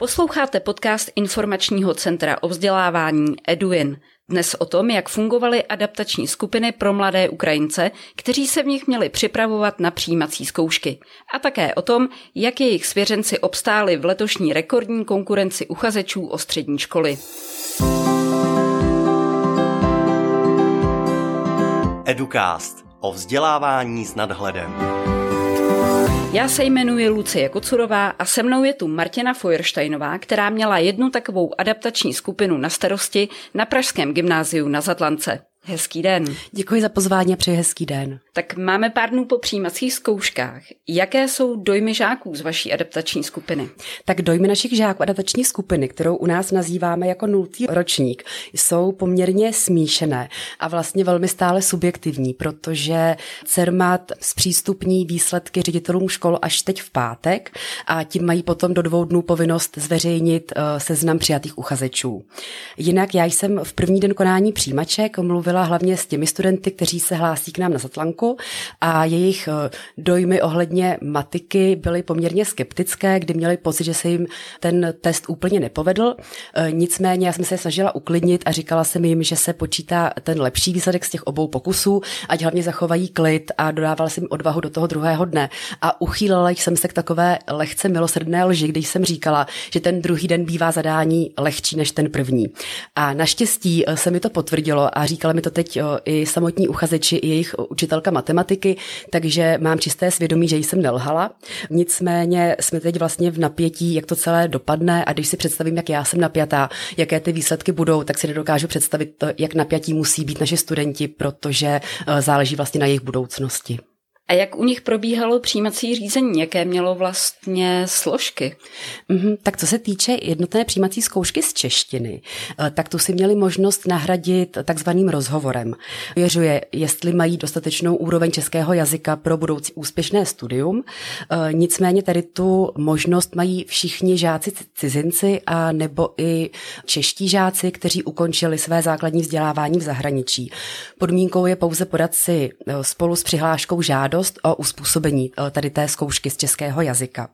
Posloucháte podcast Informačního centra o vzdělávání Eduin. Dnes o tom, jak fungovaly adaptační skupiny pro mladé Ukrajince, kteří se v nich měli připravovat na přijímací zkoušky. A také o tom, jak jejich svěřenci obstáli v letošní rekordní konkurenci uchazečů o střední školy. Educast o vzdělávání s nadhledem. Já se jmenuji Lucie Kocurová a se mnou je tu Martina Feuersteinová, která měla jednu takovou adaptační skupinu na starosti na Pražském gymnáziu na Zatlance. Hezký den. Děkuji za pozvání a přeji hezký den. Tak máme pár dnů po přijímacích zkouškách. Jaké jsou dojmy žáků z vaší adaptační skupiny? Tak dojmy našich žáků adaptační skupiny, kterou u nás nazýváme jako nultý ročník, jsou poměrně smíšené a vlastně velmi stále subjektivní, protože CERMAT zpřístupní výsledky ředitelům škol až teď v pátek a tím mají potom do dvou dnů povinnost zveřejnit eh, seznam přijatých uchazečů. Jinak já jsem v první den konání přijímaček mluvila hlavně s těmi studenty, kteří se hlásí k nám na Zatlanku a jejich eh, dojmy ohledně matiky byly poměrně skeptické, kdy měli pocit, že se jim ten test úplně nepovedl. Eh, nicméně já jsem se snažila uklidnit a říkala jsem jim, že se počítá ten lepší výsledek z těch obou pokusů, ať hlavně zachovají klid a dodávala jsem jim odvahu do toho druhého dne. A uchýlila jsem se k takové lehce milosrdné lži, když jsem říkala, že ten druhý den bývá zadání lehčí než ten první. A naštěstí eh, se mi to potvrdilo a říkala mi to teď i samotní uchazeči, i jejich učitelka matematiky, takže mám čisté svědomí, že jsem nelhala. Nicméně jsme teď vlastně v napětí, jak to celé dopadne a když si představím, jak já jsem napjatá, jaké ty výsledky budou, tak si nedokážu představit, jak napjatí musí být naše studenti, protože záleží vlastně na jejich budoucnosti. A jak u nich probíhalo přijímací řízení? Jaké mělo vlastně složky? Mm-hmm, tak co se týče jednotné přijímací zkoušky z češtiny, eh, tak tu si měli možnost nahradit takzvaným rozhovorem. Věřuje, jestli mají dostatečnou úroveň českého jazyka pro budoucí úspěšné studium. Eh, nicméně tady tu možnost mají všichni žáci cizinci a nebo i čeští žáci, kteří ukončili své základní vzdělávání v zahraničí. Podmínkou je pouze podat si eh, spolu s přihláškou žádost žádost o uspůsobení eh, tady té zkoušky z českého jazyka.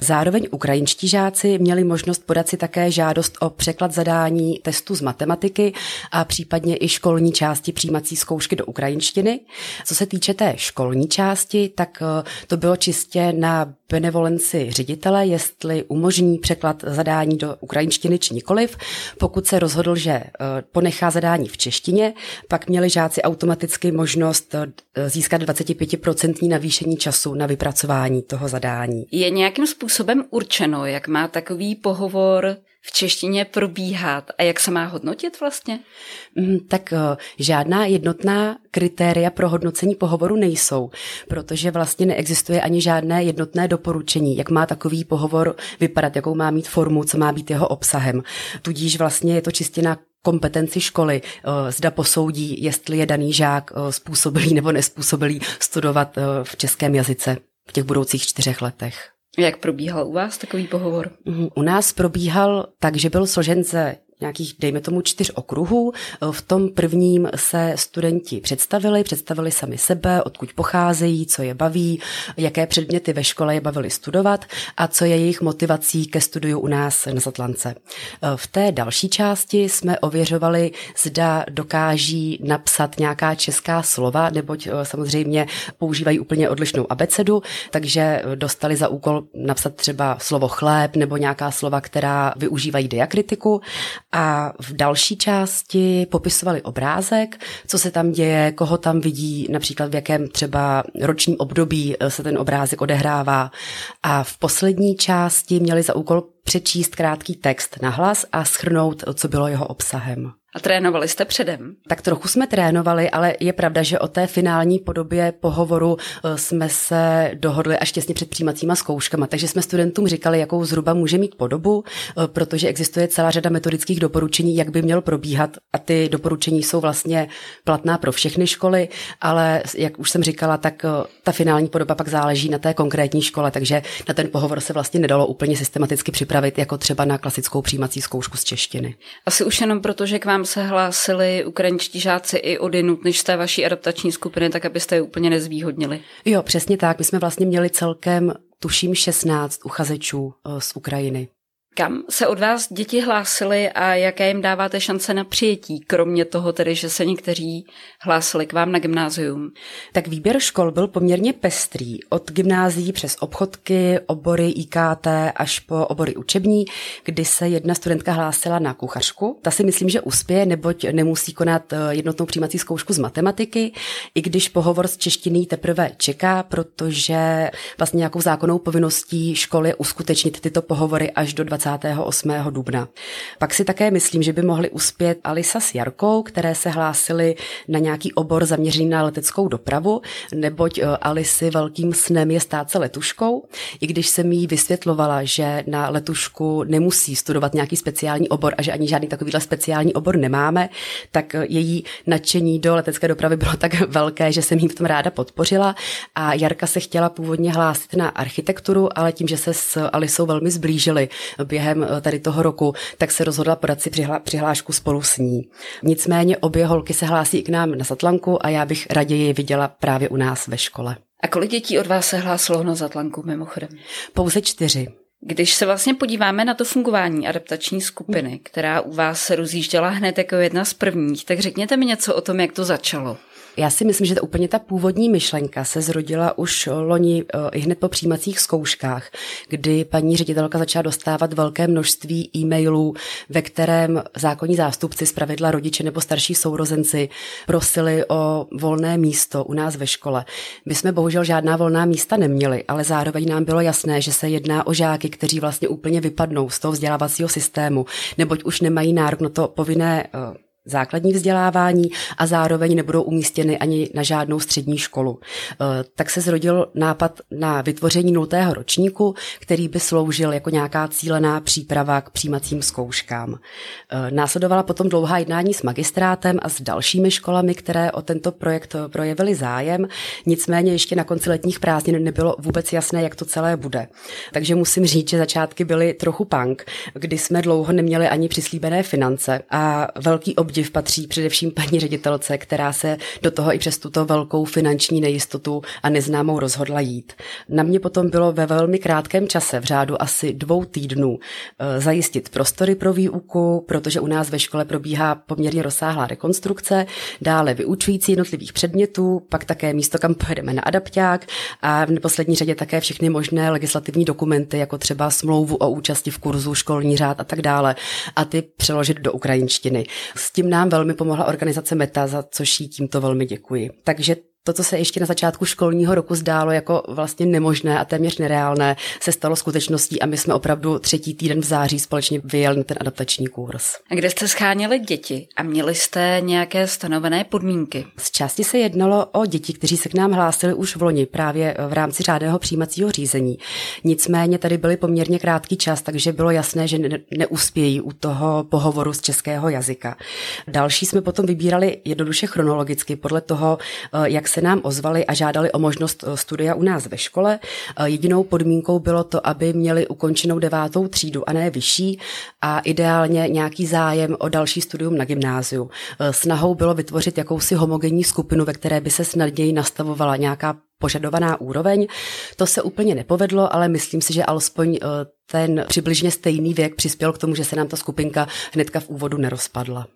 Zároveň ukrajinští žáci měli možnost podat si také žádost o překlad zadání testu z matematiky a případně i školní části přijímací zkoušky do ukrajinštiny. Co se týče té školní části, tak eh, to bylo čistě na benevolenci ředitele, jestli umožní překlad zadání do ukrajinštiny či nikoliv. Pokud se rozhodl, že eh, ponechá zadání v češtině, pak měli žáci automaticky možnost získat 25% procentní navýšení času na vypracování toho zadání. Je nějakým způsobem určeno, jak má takový pohovor v češtině probíhat a jak se má hodnotit vlastně? Mm, tak uh, žádná jednotná kritéria pro hodnocení pohovoru nejsou, protože vlastně neexistuje ani žádné jednotné doporučení, jak má takový pohovor vypadat, jakou má mít formu, co má být jeho obsahem. Tudíž vlastně je to čistě na kompetenci školy, eh, zda posoudí, jestli je daný žák eh, způsobilý nebo nespůsobilý studovat eh, v českém jazyce v těch budoucích čtyřech letech. Jak probíhal u vás takový pohovor? U nás probíhal tak, že byl složen ze nějakých, dejme tomu, čtyř okruhů. V tom prvním se studenti představili, představili sami sebe, odkud pocházejí, co je baví, jaké předměty ve škole je bavili studovat a co je jejich motivací ke studiu u nás na Zatlance. V té další části jsme ověřovali, zda dokáží napsat nějaká česká slova, neboť eh, samozřejmě používají úplně odlišnou abecedu, takže dostali za úkol napsat třeba slovo chléb nebo nějaká slova, která využívají diakritiku a v další části popisovali obrázek, co se tam děje, koho tam vidí, například v jakém třeba ročním období eh, se ten obrázek odehrává. A v poslední části měli za úkol přečíst krátký text na hlas a schrnout, co bylo jeho obsahem. A trénovali jste předem? Tak trochu jsme trénovali, ale je pravda, že o té finální podobě pohovoru eh, jsme se dohodli až těsně před přijímacíma zkouškama. Takže jsme studentům říkali, jakou zhruba může mít podobu, eh, protože existuje celá řada metodických doporučení, jak by měl probíhat. A ty doporučení jsou vlastně platná pro všechny školy, ale jak už jsem říkala, tak eh, ta finální podoba pak záleží na té konkrétní škole, takže na ten pohovor se vlastně nedalo úplně systematicky připravit, jako třeba na klasickou přijímací zkoušku z češtiny. Asi už jenom proto, že k vám se hlásili ukrajinští žáci i odinut, než z té vaší adaptační skupiny, tak abyste je úplně nezvýhodnili. Jo, přesně tak. My jsme vlastně měli celkem, tuším, 16 uchazečů eh, z Ukrajiny. Kam se od vás děti hlásily a jaké jim dáváte šance na přijetí, kromě toho tedy, že se někteří hlásili k vám na gymnázium? Tak výběr škol byl poměrně pestrý. Od gymnázií přes obchodky, obory IKT až po obory učební, kdy se jedna studentka hlásila na kuchařku. Ta si myslím, že uspěje, neboť nemusí konat eh, jednotnou přijímací zkoušku z matematiky, i když pohovor s češtiný teprve čeká, protože vlastně nějakou zákonnou povinností školy uskutečnit tyto pohovory až do 28. dubna. Pak si také myslím, že by mohli uspět Alisa s Jarkou, které se hlásily na nějaký obor zaměřený na leteckou dopravu, neboť eh, Alisy velkým snem je stát se letuškou, i když jsem jí vysvětlovala, že na letušku nemusí studovat nějaký speciální obor a že ani žádný takovýhle speciální obor nemáme, tak eh, její nadšení do letecké dopravy bylo tak velké, že jsem jí v tom ráda podpořila a Jarka se chtěla původně hlásit na architekturu, ale tím, že se s Alisou velmi zblížili během eh, tady toho roku, tak se rozhodla podat si přihlášku spolu s ní. Nicméně obě holky se hlásí i k nám na Zatlanku a já bych raději viděla právě u nás ve škole. A kolik dětí od vás se hlásilo na Zatlanku mimochodem? Pouze čtyři. Když se vlastně podíváme na to fungování adaptační skupiny, která u vás se rozjížděla hned jako jedna z prvních, tak řekněte mi něco o tom, jak to začalo. Já si myslím, že ta úplně ta původní myšlenka se zrodila už loni eh, i hned po přijímacích zkouškách, kdy paní ředitelka začala dostávat velké množství e-mailů, ve kterém zákonní zástupci, zpravidla rodiče nebo starší sourozenci, prosili o volné místo u nás ve škole. My jsme bohužel žádná volná místa neměli, ale zároveň nám bylo jasné, že se jedná o žáky, kteří vlastně úplně vypadnou z toho vzdělávacího systému, neboť už nemají nárok na to povinné eh, základní vzdělávání a zároveň nebudou umístěny ani na žádnou střední školu. E, tak se zrodil nápad na vytvoření nultého ročníku, který by sloužil jako nějaká cílená příprava k přijímacím zkouškám. E, následovala potom dlouhá jednání s magistrátem a s dalšími školami, které o tento projekt projevili zájem, nicméně ještě na konci letních prázdnin nebylo vůbec jasné, jak to celé bude. Takže musím říct, že začátky byly trochu punk, kdy jsme dlouho neměli ani přislíbené finance a velký obdiv obdiv patří především paní ředitelce, která se do toho i přes tuto velkou finanční nejistotu a neznámou rozhodla jít. Na mě potom bylo ve velmi krátkém čase, v řádu asi dvou týdnů, eh, zajistit prostory pro výuku, protože u nás ve škole probíhá poměrně rozsáhlá rekonstrukce, dále vyučující jednotlivých předmětů, pak také místo, kam pojedeme na adapták a v neposlední řadě také všechny možné legislativní dokumenty, jako třeba smlouvu o účasti v kurzu, školní řád a tak dále, a ty přeložit do ukrajinštiny. S tím nám velmi pomohla organizace Meta, za což jí tímto velmi děkuji. Takže to, co se ještě na začátku školního roku zdálo jako vlastně nemožné a téměř nereálné, se stalo skutečností a my jsme opravdu třetí týden v září společně vyjeli na ten adaptační kurz. A kde jste scháněli děti a měli jste nějaké stanovené podmínky? Z části se jednalo o děti, kteří se k nám hlásili už v loni právě v rámci řádného přijímacího řízení. Nicméně tady byly poměrně krátký čas, takže bylo jasné, že ne- neuspějí u toho pohovoru z českého jazyka. Další jsme potom vybírali jednoduše chronologicky podle toho, jak se nám ozvali a žádali o možnost eh, studia u nás ve škole. Eh, jedinou podmínkou bylo to, aby měli ukončenou devátou třídu a ne vyšší a ideálně nějaký zájem o další studium na gymnáziu. Eh, snahou bylo vytvořit jakousi homogenní skupinu, ve které by se snadněji nastavovala nějaká požadovaná úroveň. To se úplně nepovedlo, ale myslím si, že alespoň ten přibližně stejný věk přispěl k tomu, že se nám ta skupinka hnedka v úvodu nerozpadla.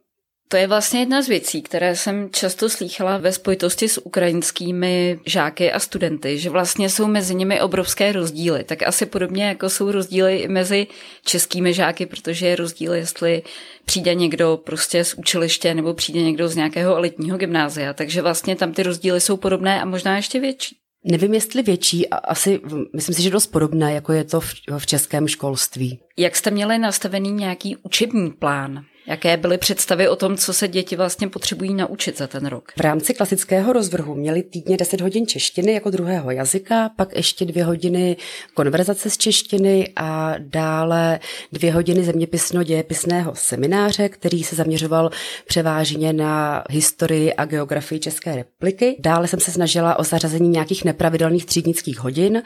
To je vlastně jedna z věcí, které jsem často slýchala ve spojitosti s ukrajinskými žáky a studenty, že vlastně jsou mezi nimi obrovské rozdíly. Tak asi podobně jako jsou rozdíly i mezi českými žáky, protože je rozdíl, jestli přijde někdo prostě z učiliště nebo přijde někdo z nějakého elitního gymnázia. Takže vlastně tam ty rozdíly jsou podobné a možná ještě větší. Nevím, jestli větší, asi myslím si, že dost podobné, jako je to v, v českém školství. Jak jste měli nastavený nějaký učební plán? Jaké byly představy o tom, co se děti vlastně potřebují naučit za ten rok? V rámci klasického rozvrhu měli týdně 10 hodin češtiny jako druhého jazyka, pak ještě dvě hodiny konverzace z češtiny a dále dvě hodiny zeměpisno-dějepisného semináře, který se zaměřoval převážně na historii a geografii České republiky. Dále jsem se snažila o zařazení nějakých nepravidelných třídnických hodin,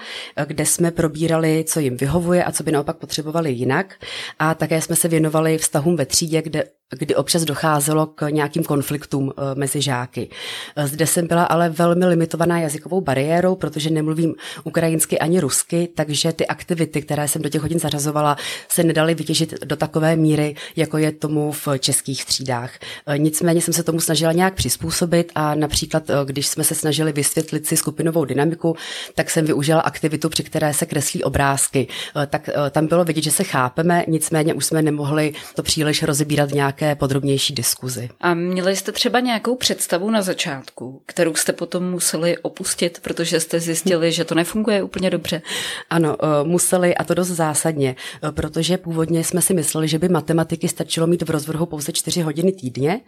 kde jsme probírali, co jim vyhovuje a co by naopak potřebovali jinak. A také jsme se věnovali vztahům ve třídě, kde kdy občas docházelo k nějakým konfliktům eh, mezi žáky. Eh, zde jsem byla ale velmi limitovaná jazykovou bariérou, protože nemluvím ukrajinsky ani rusky, takže ty aktivity, které jsem do těch hodin zařazovala, se nedaly vytěžit do takové míry, jako je tomu v českých třídách. Eh, nicméně jsem se tomu snažila nějak přizpůsobit a například, když jsme se snažili vysvětlit si skupinovou dynamiku, tak jsem využila aktivitu, při které se kreslí obrázky. Tak tam bylo vidět, že se chápeme, nicméně už jsme nemohli to příliš rozebírat nějak nějaké podrobnější diskuzi. A měli jste třeba nějakou představu na začátku, kterou jste potom museli opustit, protože jste zjistili, že to nefunguje úplně dobře? Ano, eh, museli a to dost zásadně, eh, protože původně jsme si mysleli, že by matematiky stačilo mít v rozvrhu pouze čtyři hodiny týdně.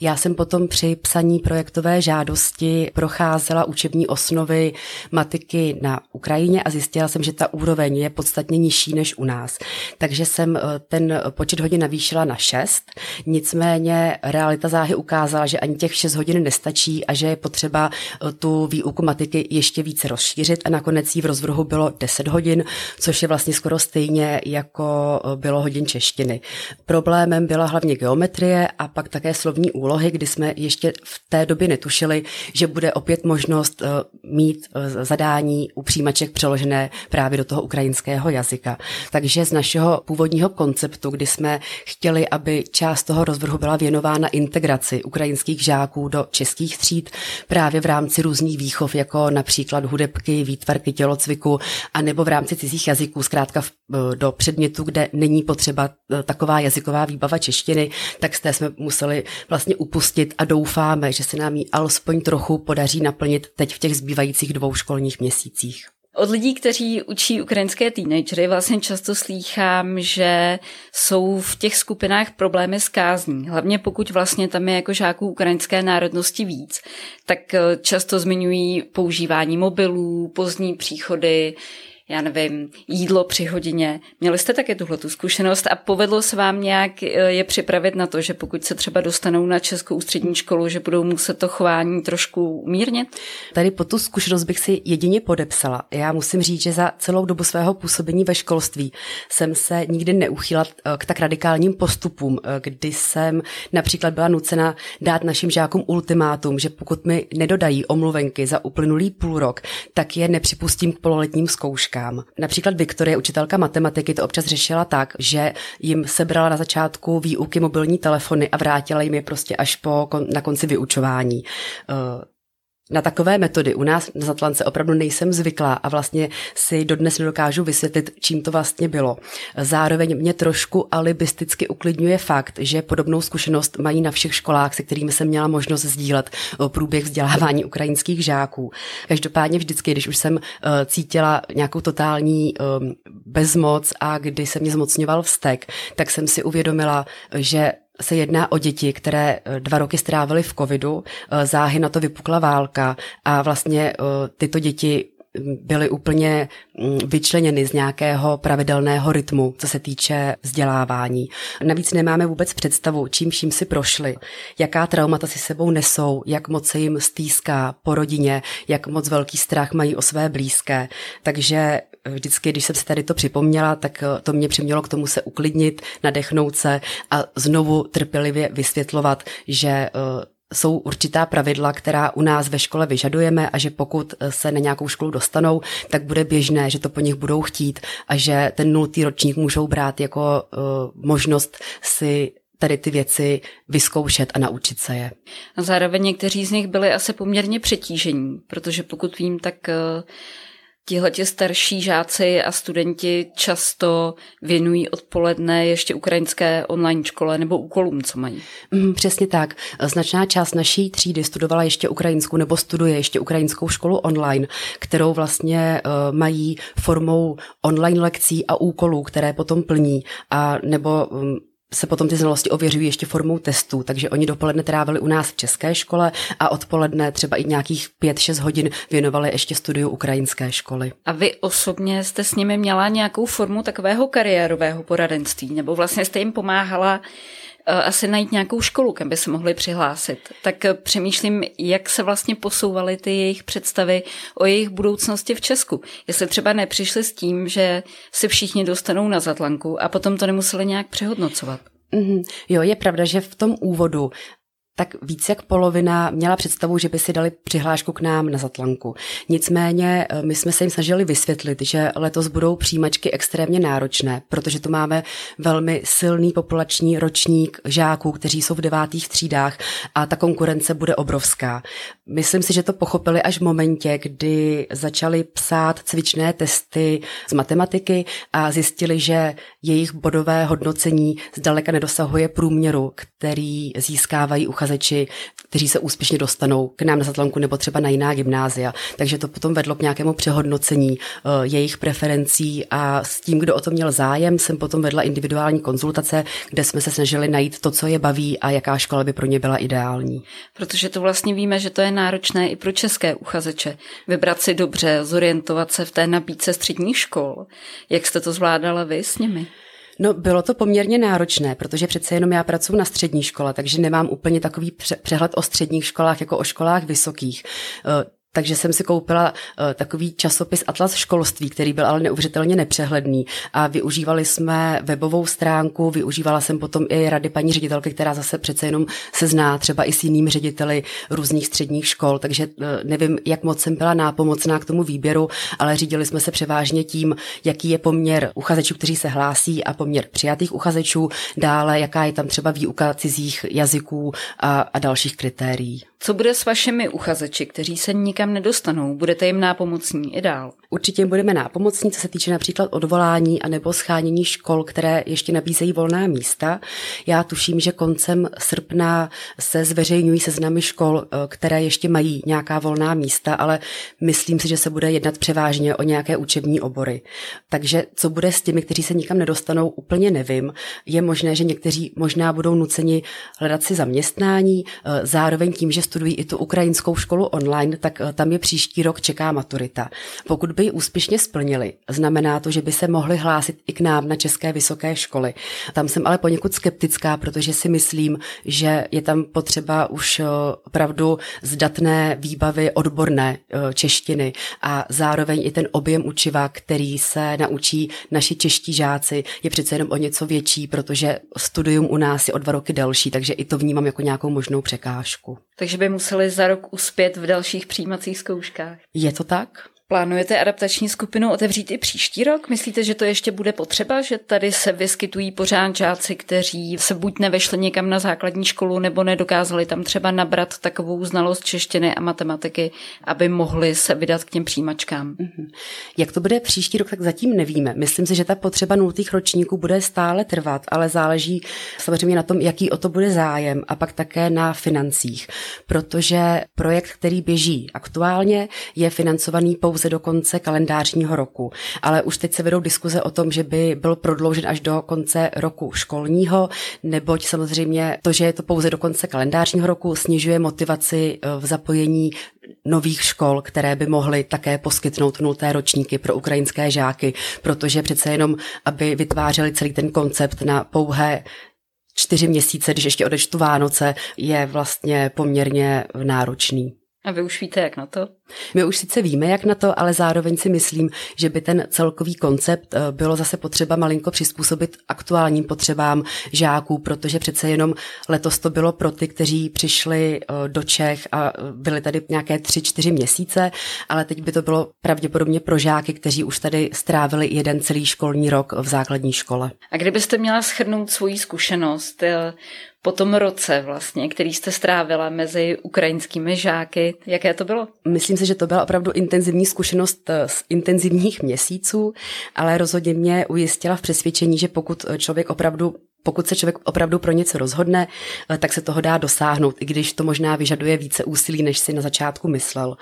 Já jsem potom při psaní projektové žádosti procházela učební osnovy matiky na Ukrajině a zjistila jsem, že ta úroveň je podstatně nižší než u nás. Takže jsem eh, ten počet hodin navýšila na šest. Nicméně realita záhy ukázala, že ani těch 6 hodin nestačí a že je potřeba eh, tu výuku matiky ještě více rozšířit a nakonec jí v rozvrhu bylo 10 hodin, což je vlastně skoro stejně jako eh, bylo hodin češtiny. Problémem byla hlavně geometrie a pak také slovní úlohy, kdy jsme ještě v té době netušili, že bude opět možnost eh, mít zadání u přijímaček přeložené právě do toho ukrajinského jazyka. Takže z našeho původního konceptu, kdy jsme chtěli, aby část toho rozvrhu byla věnována integraci ukrajinských žáků do českých tříd právě v rámci různých výchov, jako například hudebky, výtvarky, tělocviku, a nebo v rámci cizích jazyků, zkrátka do předmětu, kde není potřeba e, taková jazyková výbava češtiny, tak z té jsme museli vlastně upustit a doufáme, že se nám ji alespoň trochu podaří naplnit teď v těch zbývajících dvou školních měsících. Od lidí, kteří učí ukrajinské teenagery, vlastně často slýchám, že jsou v těch skupinách problémy s kázní. Hlavně pokud vlastně tam je jako žáků ukrajinské národnosti víc, tak eh, často zmiňují používání mobilů, pozdní příchody, já nevím, jídlo při hodině. Měli jste také tuhle tu zkušenost a povedlo se vám nějak eh, je připravit na to, že pokud se třeba dostanou na českou střední školu, že budou muset to chování trošku umírnit? Tady po tu zkušenost bych si jedině podepsala. Já musím říct, že za celou dobu svého působení ve školství jsem se nikdy neuchýla eh, k tak radikálním postupům, eh, kdy jsem například byla nucena dát našim žákům ultimátum, že pokud mi nedodají omluvenky za uplynulý půl rok, tak je nepřipustím k pololetním zkouškám zkouškám. Například Viktorie, učitelka matematiky, to občas řešila tak, že jim sebrala na začátku výuky mobilní telefony a vrátila jim je prostě až po, na konci vyučování. Eh, na takové metody u nás na Zatlance opravdu nejsem zvyklá a vlastně si dodnes nedokážu vysvětlit, čím to vlastně bylo. Zároveň mě trošku alibisticky uklidňuje fakt, že podobnou zkušenost mají na všech školách, se kterými jsem měla možnost sdílet průběh vzdělávání ukrajinských žáků. Každopádně vždycky, když už jsem eh, cítila nějakou totální ehm, bezmoc a kdy se mě zmocňoval vztek, tak jsem si uvědomila, že se jedná o děti, které eh, dva roky strávily v covidu, eh, záhy na to vypukla válka a vlastně eh, tyto děti mm, byly úplně mm, vyčleněny z nějakého pravidelného rytmu, co se týče vzdělávání. Navíc nemáme vůbec představu, čím vším si prošli, jaká traumata si sebou nesou, jak moc se jim stýská po rodině, jak moc velký strach mají o své blízké. Takže vždycky, když jsem si tady to připomněla, tak eh, to mě přimělo k tomu se uklidnit, nadechnout se a znovu trpělivě vysvětlovat, že eh, jsou určitá pravidla, která u nás ve škole vyžadujeme a že pokud eh, se na nějakou školu dostanou, tak bude běžné, že to po nich budou chtít a že ten nultý ročník můžou brát jako uh, možnost si tady ty věci vyzkoušet a naučit se je. A zároveň někteří z nich byli asi poměrně přetížení, protože pokud vím, tak uh Tihleti starší žáci a studenti často věnují odpoledne ještě ukrajinské online škole nebo úkolům, co mají. Mm, přesně tak. Značná část naší třídy studovala ještě ukrajinskou nebo studuje ještě ukrajinskou školu online, kterou vlastně uh, mají formou online lekcí a úkolů, které potom plní, a nebo um, se potom ty znalosti ověřují ještě formou testů, takže oni dopoledne trávili u nás v české škole a odpoledne třeba i nějakých 5-6 hodin věnovali ještě studiu ukrajinské školy. A vy osobně jste s nimi měla nějakou formu takového kariérového poradenství, nebo vlastně jste jim pomáhala asi najít nějakou školu, kam by se mohli přihlásit. Tak eh, přemýšlím, jak se vlastně posouvaly ty jejich představy o jejich budoucnosti v Česku. Jestli třeba nepřišli s tím, že se všichni dostanou na zatlanku a potom to nemuseli nějak přehodnocovat. Mm-hmm. Jo, je pravda, že v tom úvodu tak víc jak polovina měla představu, že by si dali přihlášku k nám na Zatlanku. Nicméně eh, my jsme se jim snažili vysvětlit, že letos budou přijímačky extrémně náročné, protože tu máme velmi silný populační ročník žáků, kteří jsou v devátých třídách a ta konkurence bude obrovská. Myslím si, že to pochopili až v momentě, kdy začali psát cvičné testy z matematiky a zjistili, že jejich bodové hodnocení zdaleka nedosahuje průměru, který získávají uchazeči, kteří se úspěšně dostanou k nám na Zatlanku nebo třeba na jiná gymnázia. Takže to potom vedlo k nějakému přehodnocení uh, jejich preferencí a s tím, kdo o to měl zájem, jsem potom vedla individuální konzultace, kde jsme se snažili najít to, co je baví a jaká škola by pro ně byla ideální. Protože to vlastně víme, že to je náročné i pro české uchazeče. Vybrat si dobře, zorientovat se v té nabídce středních škol. Jak jste to zvládala vy s nimi? No, bylo to poměrně náročné, protože přece jenom já pracuji na střední škole, takže nemám úplně takový přehled o středních školách jako o školách vysokých. Takže jsem si koupila uh, takový časopis Atlas školství, který byl ale neuvěřitelně nepřehledný a využívali jsme webovou stránku, využívala jsem potom i rady paní ředitelky, která zase přece jenom se zná třeba i s jinými řediteli různých středních škol, takže uh, nevím, jak moc jsem byla nápomocná k tomu výběru, ale řídili jsme se převážně tím, jaký je poměr uchazečů, kteří se hlásí a poměr přijatých uchazečů, dále jaká je tam třeba výuka cizích jazyků a, a dalších kritérií. Co bude s vašimi uchazeči, kteří se nikam nedostanou? Budete jim nápomocní i dál? Určitě budeme nápomocní, co se týče například odvolání a nebo schánění škol, které ještě nabízejí volná místa. Já tuším, že koncem srpna se zveřejňují seznamy škol, eh, které ještě mají nějaká volná místa, ale myslím si, že se bude jednat převážně o nějaké učební obory. Takže co bude s těmi, kteří se nikam nedostanou, úplně nevím. Je možné, že někteří možná budou nuceni hledat si zaměstnání, eh, zároveň tím, že studují i tu ukrajinskou školu online, tak eh, tam je příští rok čeká maturita. Pokud by ji úspěšně splnili, znamená to, že by se mohli hlásit i k nám na české vysoké školy. Tam jsem ale poněkud skeptická, protože si myslím, že je tam potřeba už eh, opravdu zdatné výbavy odborné eh, češtiny a zároveň i ten objem učiva, který se naučí naši čeští žáci, je přece jenom o něco větší, protože studium u nás je o dva roky delší, takže i to vnímám jako nějakou možnou překážku. Takže by museli za rok uspět v dalších přijímacích zkouškách. Je to tak? Plánujete adaptační skupinu otevřít i příští rok? Myslíte, že to ještě bude potřeba, že tady se vyskytují pořád žáci, kteří se buď nevešli někam na základní školu, nebo nedokázali tam třeba nabrat takovou znalost češtiny a matematiky, aby mohli se vydat k těm přijímačkám? Mm-hmm. Jak to bude příští rok, tak zatím nevíme. Myslím si, že ta potřeba nultých ročníků bude stále trvat, ale záleží samozřejmě na tom, jaký o to bude zájem a pak také na financích, protože projekt, který běží aktuálně, je financovaný pouze pouze do konce kalendářního roku. Ale už teď se vedou diskuze o tom, že by byl prodloužen až do konce roku školního, neboť samozřejmě to, že je to pouze do konce kalendářního roku, snižuje motivaci eh, v zapojení nových škol, které by mohly také poskytnout nulté ročníky pro ukrajinské žáky, protože přece jenom, aby vytvářeli celý ten koncept na pouhé čtyři měsíce, když ještě odečtu Vánoce, je vlastně poměrně náročný. A vy už víte, jak na to? My už sice víme, jak na to, ale zároveň si myslím, že by ten celkový koncept eh, bylo zase potřeba malinko přizpůsobit aktuálním potřebám žáků, protože přece jenom letos to bylo pro ty, kteří přišli eh, do Čech a eh, byli tady nějaké tři, čtyři měsíce, ale teď by to bylo pravděpodobně pro žáky, kteří už tady strávili jeden celý školní rok v základní škole. A kdybyste měla schrnout svoji zkušenost, po tom roce vlastně, který jste strávila mezi ukrajinskými žáky. Jaké to bylo? Myslím si, že to byla opravdu intenzivní zkušenost eh, z intenzivních měsíců, ale rozhodně mě ujistila v přesvědčení, že pokud člověk opravdu pokud se člověk opravdu pro něco rozhodne, eh, tak se toho dá dosáhnout, i když to možná vyžaduje více úsilí, než si na začátku myslel.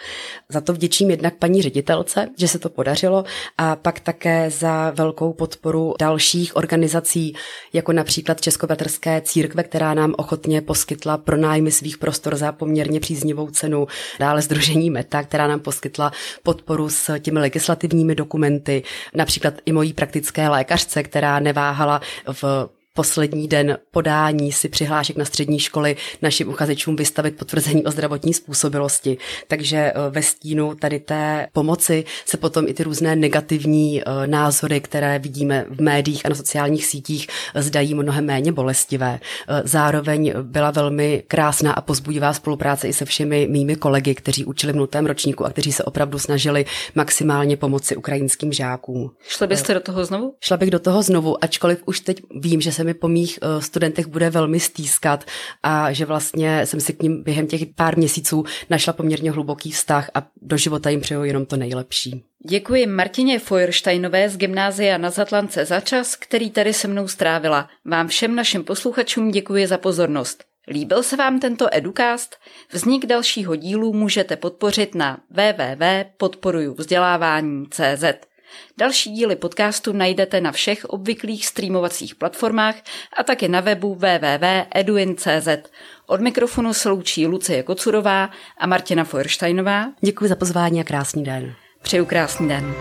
Za to vděčím jednak paní ředitelce, že se to podařilo, a pak také za velkou podporu dalších organizací, jako například Českobratrské církve, která nám ochotně poskytla pronájmy svých prostor za poměrně příznivou cenu. Dále Združení Meta, která nám poskytla podporu s těmi legislativními dokumenty, například i mojí praktické lékařce, která neváhala v poslední den podání si přihlášek na střední školy našim uchazečům vystavit potvrzení o zdravotní způsobilosti. Takže eh, ve stínu tady té pomoci se potom i ty různé negativní eh, názory, které vidíme v médiích a na sociálních sítích, eh, zdají mnohem méně bolestivé. Zároveň byla velmi krásná a pozbudivá spolupráce i se všemi mými kolegy, kteří učili v nutém ročníku a kteří se opravdu snažili maximálně pomoci ukrajinským žákům. Šli byste do toho znovu? Šla bych do toho znovu, ačkoliv už teď vím, že se mi po mých eh, studentech bude velmi stýskat a že vlastně jsem si k ním během těch pár měsíců našla poměrně hluboký vztah a do života jim přeju jenom to nejlepší. Děkuji Martině Feuersteinové z Gymnázia na Zatlance za čas, který tady se mnou strávila. Vám všem našim posluchačům děkuji za pozornost. Líbil se vám tento educast? Vznik dalšího dílu můžete podpořit na www.podporujuvzdělávání.cz. Další díly podcastu najdete na všech obvyklých streamovacích platformách a také na webu www.eduin.cz. Od mikrofonu se loučí Lucie Kocurová a Martina Feuersteinová. Děkuji za pozvání a krásný den. Přeju krásný den.